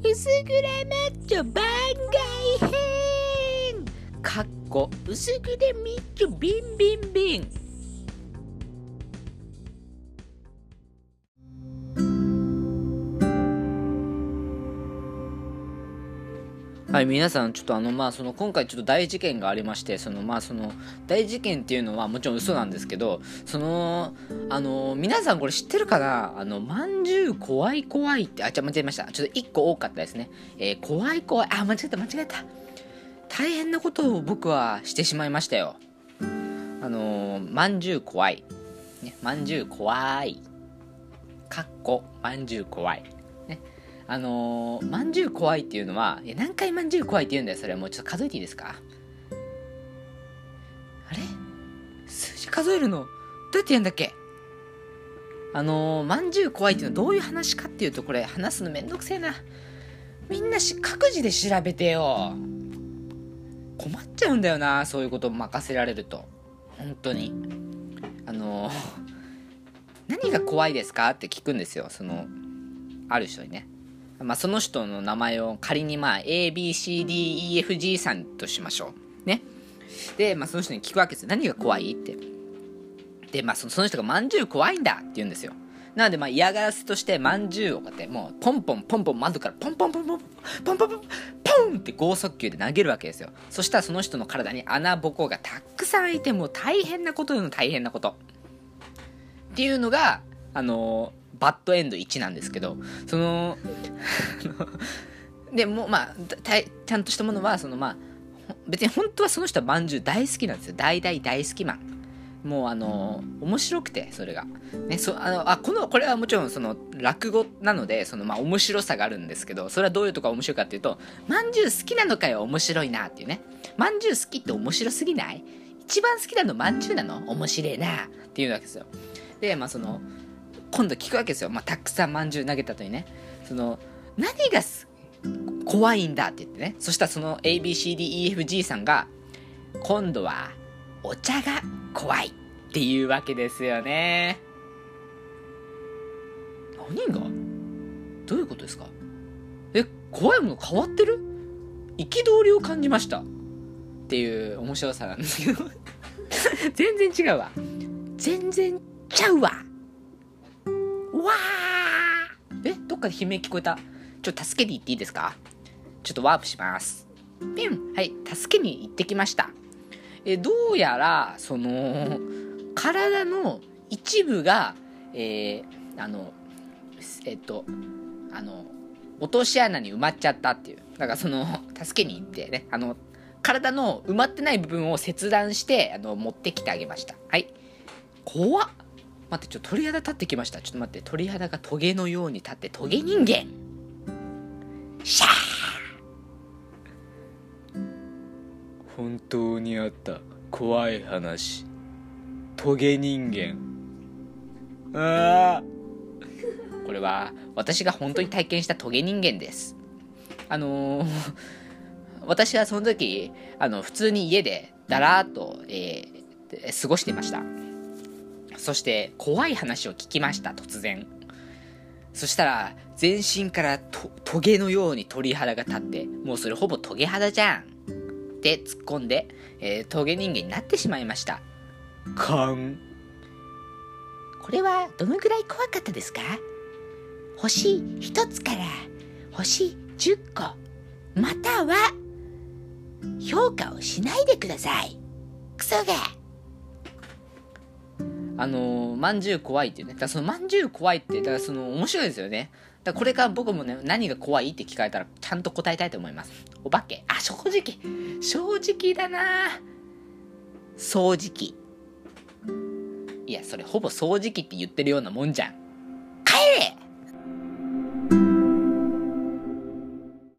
薄暗マッチョ番外編。かっこ薄暗ミッチョビンビンビン。はい、皆さん、ちょっとあの、まあ、その、今回ちょっと大事件がありまして、その、まあ、その、大事件っていうのはもちろん嘘なんですけど、その、あの、皆さんこれ知ってるかな？あの、まんじゅう怖い怖いって、あ、ちょ、間違えました。ちょっと一個多かったですね。えー、怖い怖い、あ、間違えた、間違えた。大変なことを僕はしてしまいましたよ。あの、まんじゅう怖い。ね、まんじゅう怖い。かっこ、まんじゅう怖い。ねあのー、まんじゅう怖いっていうのは、いや、何回まんじゅう怖いって言うんだよ、それはもうちょっと数えていいですか？あれ？数字数えるの？どうやってやるんだっけ？あのー、まんじゅう怖いっていうのはどういう話かっていうと、これ話すのめんどくせえな。みんなし各自で調べてよ。困っちゃうんだよな、そういうこと任せられると。本当に。あのー、何が怖いですか？って聞くんですよ、その、ある人にね。まあ、その人の名前を仮にまあ ABCDEFG さんとしましょう。ね。で、まあ、その人に聞くわけですよ。何が怖いって。で、まあ、その人がまんじゅう怖いんだって言うんですよ。なので、まあ、嫌がらせとして、まんじゅうをこうやって、もう、ポンポンポンポン窓から、ポンポンポンポン、ポンポンポン、ポンって剛速球で投げるわけですよ。そしたらその人の体に穴ぼこがたくさんいて、もう大変なことの大変なこと。っていうのが、あのバッドエンド1なんですけど、その、でもまあ、ちゃんとしたものは、そのまあ、別に本当はその人はまんじゅう大好きなんですよ。大大大好きマン。もうあの面白くてそれがねそあのあこのこれはもちろんその落語なのでそのまあ面白さがあるんですけどそれはどういうとこが面白いかっていうとまんじゅう好きなのかよ面白いなっていうねまんじゅう好きって面白すぎない？一番好きなのまんじゅうなの面白いなっていうわけですよでまあその今度聞くわけですよ、まあ、たくさんまんじゅう投げたとにね。その何が怖いんだって言ってね。そしたらその ABCDEFG さんが今度はお茶が怖いっていうわけですよね。何が？どういうことですか？え怖いもの変わってる？憤りを感じました。っていう面白さなんですけど。全然違うわ。全然ちゃうわ。っかで悲鳴聞こえた。ちょっと助けに行っていいですか？ちょっとワープします。ピン。はい。助けに行ってきました。えどうやらその体の一部がえー、あのえっとあの落とし穴に埋まっちゃったっていう。だからその助けに行ってねあの体の埋まってない部分を切断してあの持ってきてあげました。はい。怖っ。待って、ちょっと鳥肌立ってきました。ちょっと待って、鳥肌がトゲのように立って、トゲ人間シャー本当にあった怖い話。トゲ人間。ああこれは、私が本当に体験したトゲ人間です。あのー、私はその時、あの、普通に家で、だらーっと、えー、過ごしていました。そして怖い話を聞きました突然。そしたら全身からトゲのように鳥肌が立ってもうそれほぼトゲ肌じゃん。って突っ込んで、えー、トゲ人間になってしまいました。勘。これはどのぐらい怖かったですか？星1つから星10個。または評価をしないでください。クソがあのまんじゅう怖いっていうね。だからそのまんじゅう怖いって、だからその面白いですよね。だからこれから僕もね、何が怖いって聞かれたら、ちゃんと答えたいと思います。お化け。あ、正直。正直だな掃除機。いや、それほぼ掃除機って言ってるようなもんじゃん。